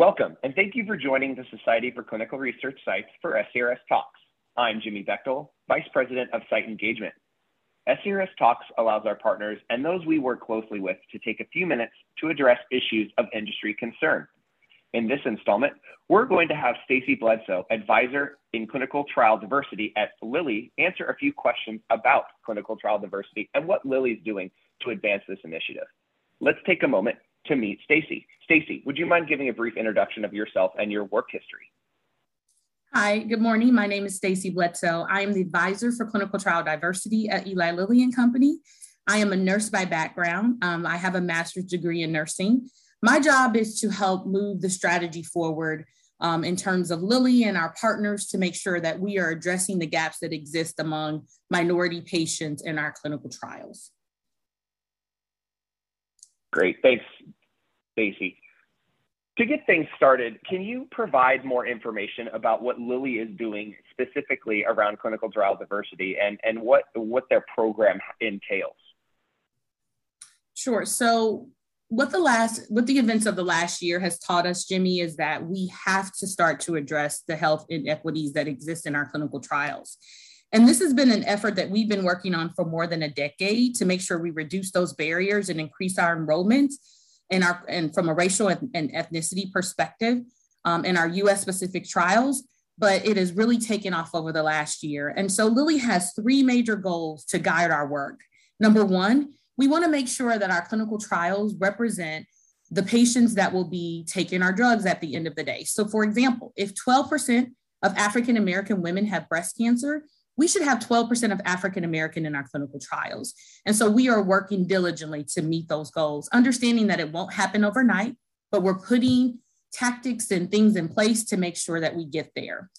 Welcome, and thank you for joining the Society for Clinical Research Sites for SCRS Talks. I'm Jimmy Bechtel, Vice President of Site Engagement. SCRS Talks allows our partners and those we work closely with to take a few minutes to address issues of industry concern. In this installment, we're going to have Stacy Bledsoe, advisor in clinical trial diversity at Lilly, answer a few questions about clinical trial diversity and what Lilly is doing to advance this initiative. Let's take a moment to meet Stacy. Stacy, would you mind giving a brief introduction of yourself and your work history? Hi, good morning. My name is Stacy Bledsoe. I am the advisor for clinical trial diversity at Eli Lilly and Company. I am a nurse by background. Um, I have a master's degree in nursing. My job is to help move the strategy forward um, in terms of Lilly and our partners to make sure that we are addressing the gaps that exist among minority patients in our clinical trials. Great. Thanks, Stacy. To get things started, can you provide more information about what Lilly is doing specifically around clinical trial diversity and, and what, what their program entails? Sure. So what the last what the events of the last year has taught us jimmy is that we have to start to address the health inequities that exist in our clinical trials and this has been an effort that we've been working on for more than a decade to make sure we reduce those barriers and increase our enrollment in our and from a racial and ethnicity perspective um, in our U.S. specific trials. But it has really taken off over the last year. And so Lilly has three major goals to guide our work. Number one, we want to make sure that our clinical trials represent the patients that will be taking our drugs at the end of the day. So, for example, if 12% of African American women have breast cancer, we should have 12% of African American in our clinical trials. And so we are working diligently to meet those goals, understanding that it won't happen overnight, but we're putting tactics and things in place to make sure that we get there.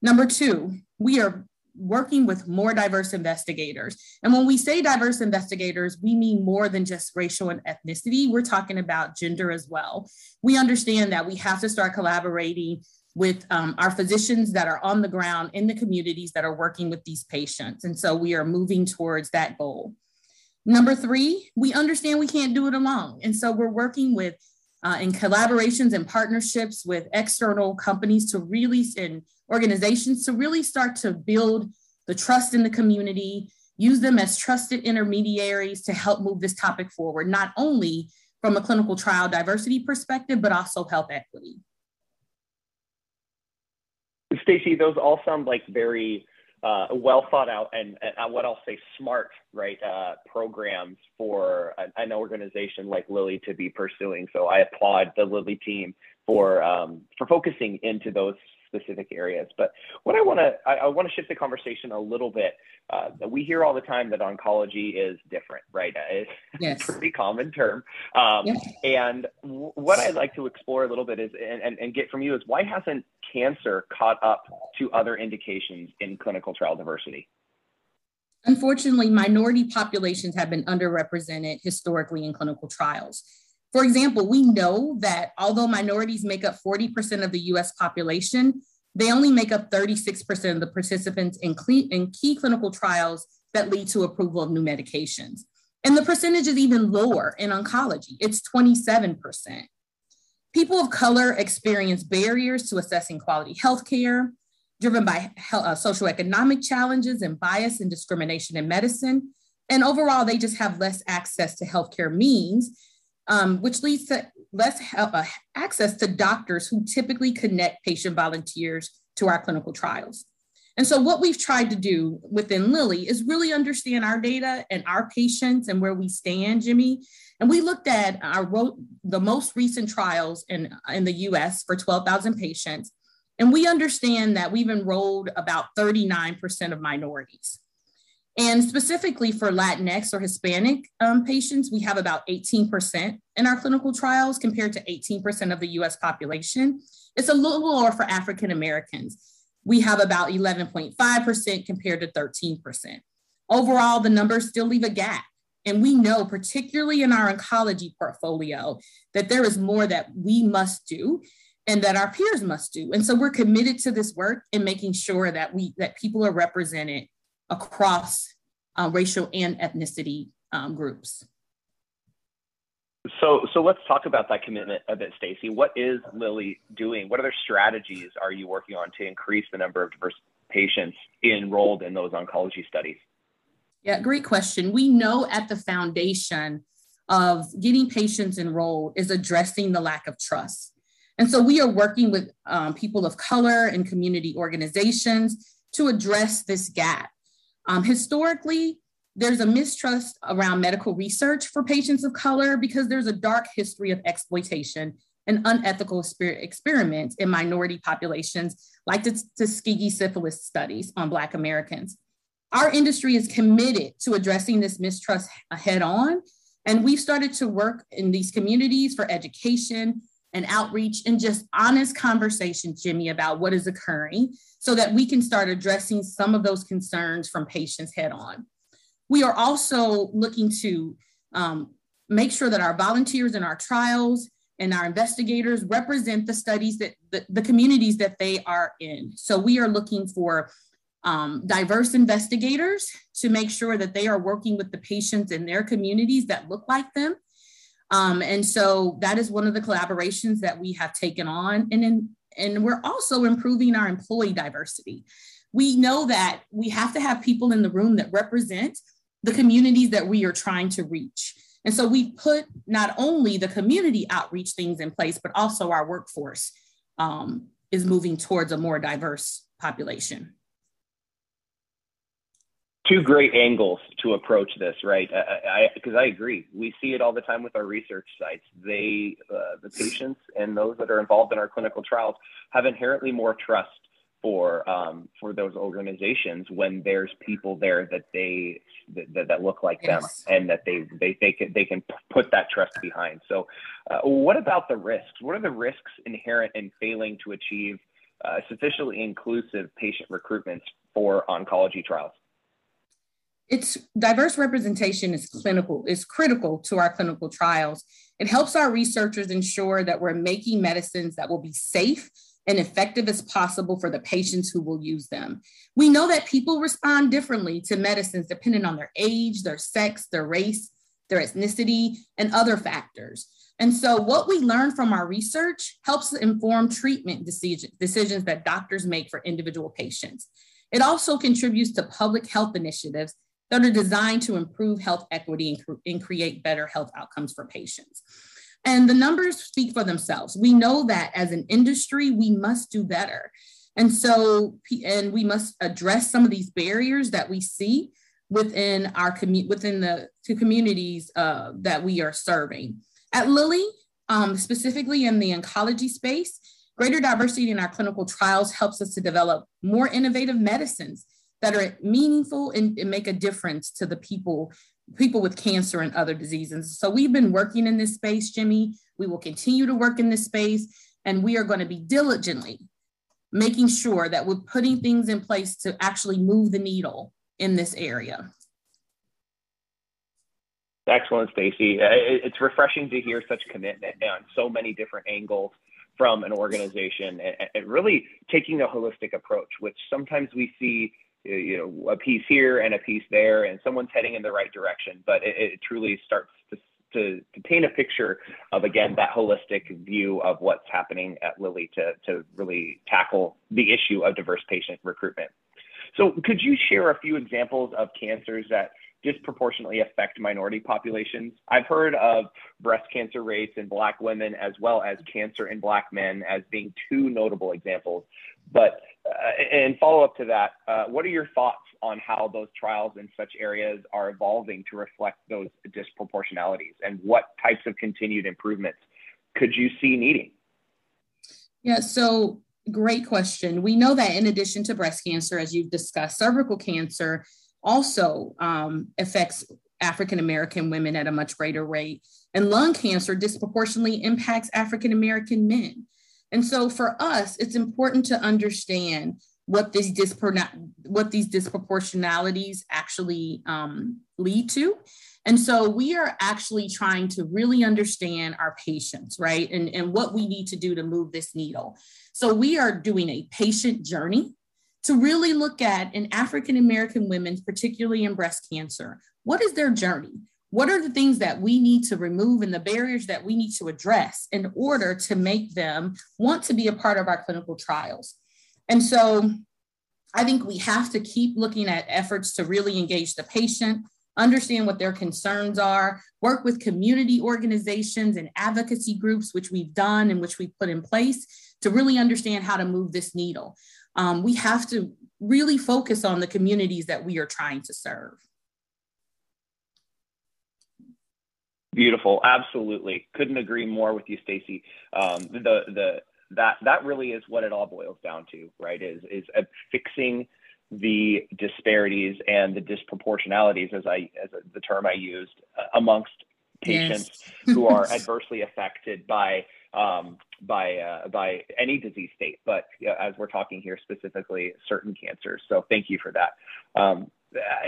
Number two, we are working with more diverse investigators. And when we say diverse investigators, we mean more than just racial and ethnicity. We're talking about gender as well. We understand that we have to start collaborating with um, our physicians that are on the ground in the communities that are working with these patients. And so we are moving towards that goal. Number three, we understand we can't do it alone. And so we're working with uh, in collaborations and partnerships with external companies to really and organizations to really start to build the trust in the community, use them as trusted intermediaries to help move this topic forward, not only from a clinical trial diversity perspective, but also health equity. Stacy, those all sound like very uh, well thought out and, and, what I'll say smart, right, uh, programs for an, an, organization like Lilly to be pursuing. So I applaud the Lilly team for um, for focusing into those specific areas. But what I want to I, I want to shift the conversation a little bit. Uh, we hear all the time that oncology is different, right? It's yes. a pretty common term. Um, yes. And w- what I'd like to explore a little bit is and, and, and get from you is why hasn't cancer caught up to other indications in clinical trial diversity? Unfortunately, minority populations have been underrepresented historically in clinical trials. For example, we know that although minorities make up 40% of the US population, they only make up 36% of the participants in, in key clinical trials that lead to approval of new medications. And the percentage is even lower in oncology, it's 27%. People of color experience barriers to accessing quality healthcare, driven by health, uh, socioeconomic challenges and bias and discrimination in medicine. And overall, they just have less access to healthcare means um, which leads to less uh, access to doctors who typically connect patient volunteers to our clinical trials. And so, what we've tried to do within Lilly is really understand our data and our patients and where we stand, Jimmy. And we looked at our the most recent trials in, in the US for 12,000 patients. And we understand that we've enrolled about 39% of minorities. And specifically for Latinx or Hispanic um, patients, we have about 18% in our clinical trials compared to 18% of the US population. It's a little lower for African Americans. We have about 11.5% compared to 13%. Overall, the numbers still leave a gap. And we know, particularly in our oncology portfolio, that there is more that we must do and that our peers must do. And so we're committed to this work and making sure that we that people are represented across uh, racial and ethnicity um, groups. So, so let's talk about that commitment a bit, Stacy. What is Lilly doing? What other strategies are you working on to increase the number of diverse patients enrolled in those oncology studies? Yeah, great question. We know at the foundation of getting patients enrolled is addressing the lack of trust. And so we are working with um, people of color and community organizations to address this gap. Um, historically, there's a mistrust around medical research for patients of color because there's a dark history of exploitation and unethical experiments in minority populations, like the Tuskegee syphilis studies on Black Americans. Our industry is committed to addressing this mistrust head on, and we've started to work in these communities for education and outreach and just honest conversations, Jimmy, about what is occurring so that we can start addressing some of those concerns from patients head on. We are also looking to um, make sure that our volunteers in our trials and our investigators represent the studies that the, the communities that they are in. So we are looking for um, diverse investigators to make sure that they are working with the patients in their communities that look like them. Um, and so that is one of the collaborations that we have taken on. And, and we're also improving our employee diversity. We know that we have to have people in the room that represent the communities that we are trying to reach. And so we put not only the community outreach things in place, but also our workforce um, is moving towards a more diverse population. Two great angles to approach this, right? Because I, I, I, agree, we see it all the time with our research sites. They, uh, the patients and those that are involved in our clinical trials, have inherently more trust for um, for those organizations when there's people there that they that, that look like yes. them and that they they they can they can put that trust behind. So, uh, what about the risks? What are the risks inherent in failing to achieve uh, sufficiently inclusive patient recruitments for oncology trials? It's diverse representation is clinical is critical to our clinical trials. It helps our researchers ensure that we're making medicines that will be safe and effective as possible for the patients who will use them. We know that people respond differently to medicines depending on their age, their sex, their race, their ethnicity, and other factors. And so, what we learn from our research helps inform treatment decision, decisions that doctors make for individual patients. It also contributes to public health initiatives that are designed to improve health equity and, and create better health outcomes for patients. And the numbers speak for themselves. We know that as an industry, we must do better. And so, and we must address some of these barriers that we see within our community, within the two communities uh, that we are serving. At Lilly, um, specifically in the oncology space, greater diversity in our clinical trials helps us to develop more innovative medicines that are meaningful and, and make a difference to the people people with cancer and other diseases. So we've been working in this space, Jimmy. We will continue to work in this space, and we are going to be diligently making sure that we're putting things in place to actually move the needle in this area. Excellent, Stacy. It's refreshing to hear such commitment on so many different angles from an organization and really taking a holistic approach, which sometimes we see you know a piece here and a piece there and someone's heading in the right direction but it, it truly starts to, to, to paint a picture of again that holistic view of what's happening at lilly to, to really tackle the issue of diverse patient recruitment so could you share a few examples of cancers that disproportionately affect minority populations. I've heard of breast cancer rates in Black women as well as cancer in Black men as being two notable examples. But uh, and follow up to that, uh, what are your thoughts on how those trials in such areas are evolving to reflect those disproportionalities, and what types of continued improvements could you see needing? Yeah, so great question. We know that in addition to breast cancer, as you've discussed, cervical cancer also um, affects African American women at a much greater rate, and lung cancer disproportionately impacts African American men. And so for us, it's important to understand what these dispor- what these disproportionalities actually um, lead to. And so we are actually trying to really understand our patients, right? And, and what we need to do to move this needle. So we are doing a patient journey to really look at in African American women, particularly in breast cancer, what is their journey? What are the things that we need to remove and the barriers that we need to address in order to make them want to be a part of our clinical trials? And so I think we have to keep looking at efforts to really engage the patient, understand what their concerns are, work with community organizations and advocacy groups, which we've done and which we've put in place to really understand how to move this needle. Um, we have to really focus on the communities that we are trying to serve. Beautiful, absolutely. Couldn't agree more with you, Stacy. Um, the the that that really is what it all boils down to, right? Is is fixing the disparities and the disproportionalities, as I as the term I used, uh, amongst patients yes. who are adversely affected by um, by uh, by any disease state, but as we're talking here specifically, certain cancers. So thank you for that. Um,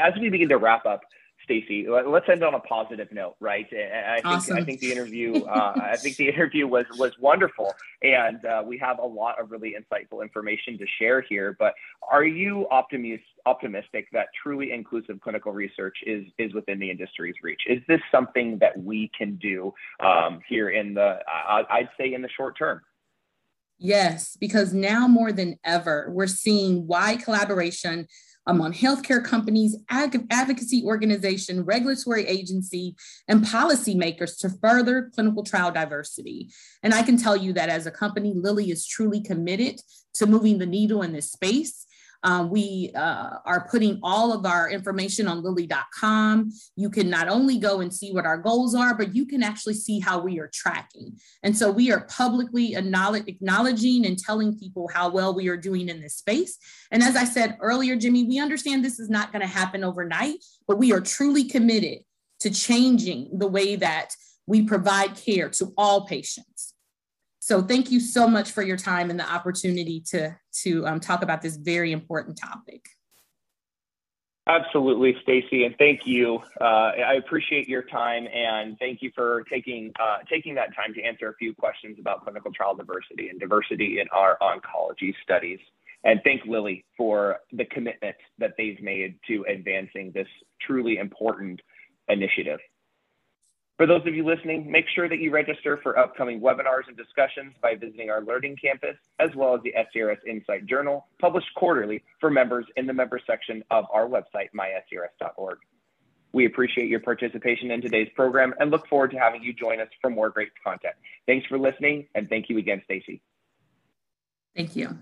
as we begin to wrap up, Stacy, let's end on a positive note, right? I think awesome. I think the interview uh, I think the interview was was wonderful, and uh, we have a lot of really insightful information to share here. But are you optimistic optimistic that truly inclusive clinical research is is within the industry's reach? Is this something that we can do um, here in the I'd say in the short term? Yes, because now more than ever, we're seeing wide collaboration among healthcare companies, ag- advocacy organization, regulatory agency, and policymakers to further clinical trial diversity. And I can tell you that as a company, Lilly is truly committed to moving the needle in this space. Um, we uh, are putting all of our information on lilly.com. You can not only go and see what our goals are, but you can actually see how we are tracking. And so we are publicly acknowledging and telling people how well we are doing in this space. And as I said earlier, Jimmy, we understand this is not going to happen overnight, but we are truly committed to changing the way that we provide care to all patients. So thank you so much for your time and the opportunity to, to um, talk about this very important topic. Absolutely, Stacy, and thank you. Uh, I appreciate your time, and thank you for taking uh, taking that time to answer a few questions about clinical trial diversity and diversity in our oncology studies. And thank Lilly for the commitment that they've made to advancing this truly important initiative. For those of you listening, make sure that you register for upcoming webinars and discussions by visiting our Learning Campus, as well as the SCRS Insight Journal, published quarterly for members in the member section of our website, myscrs.org. We appreciate your participation in today's program and look forward to having you join us for more great content. Thanks for listening, and thank you again, Stacy. Thank you.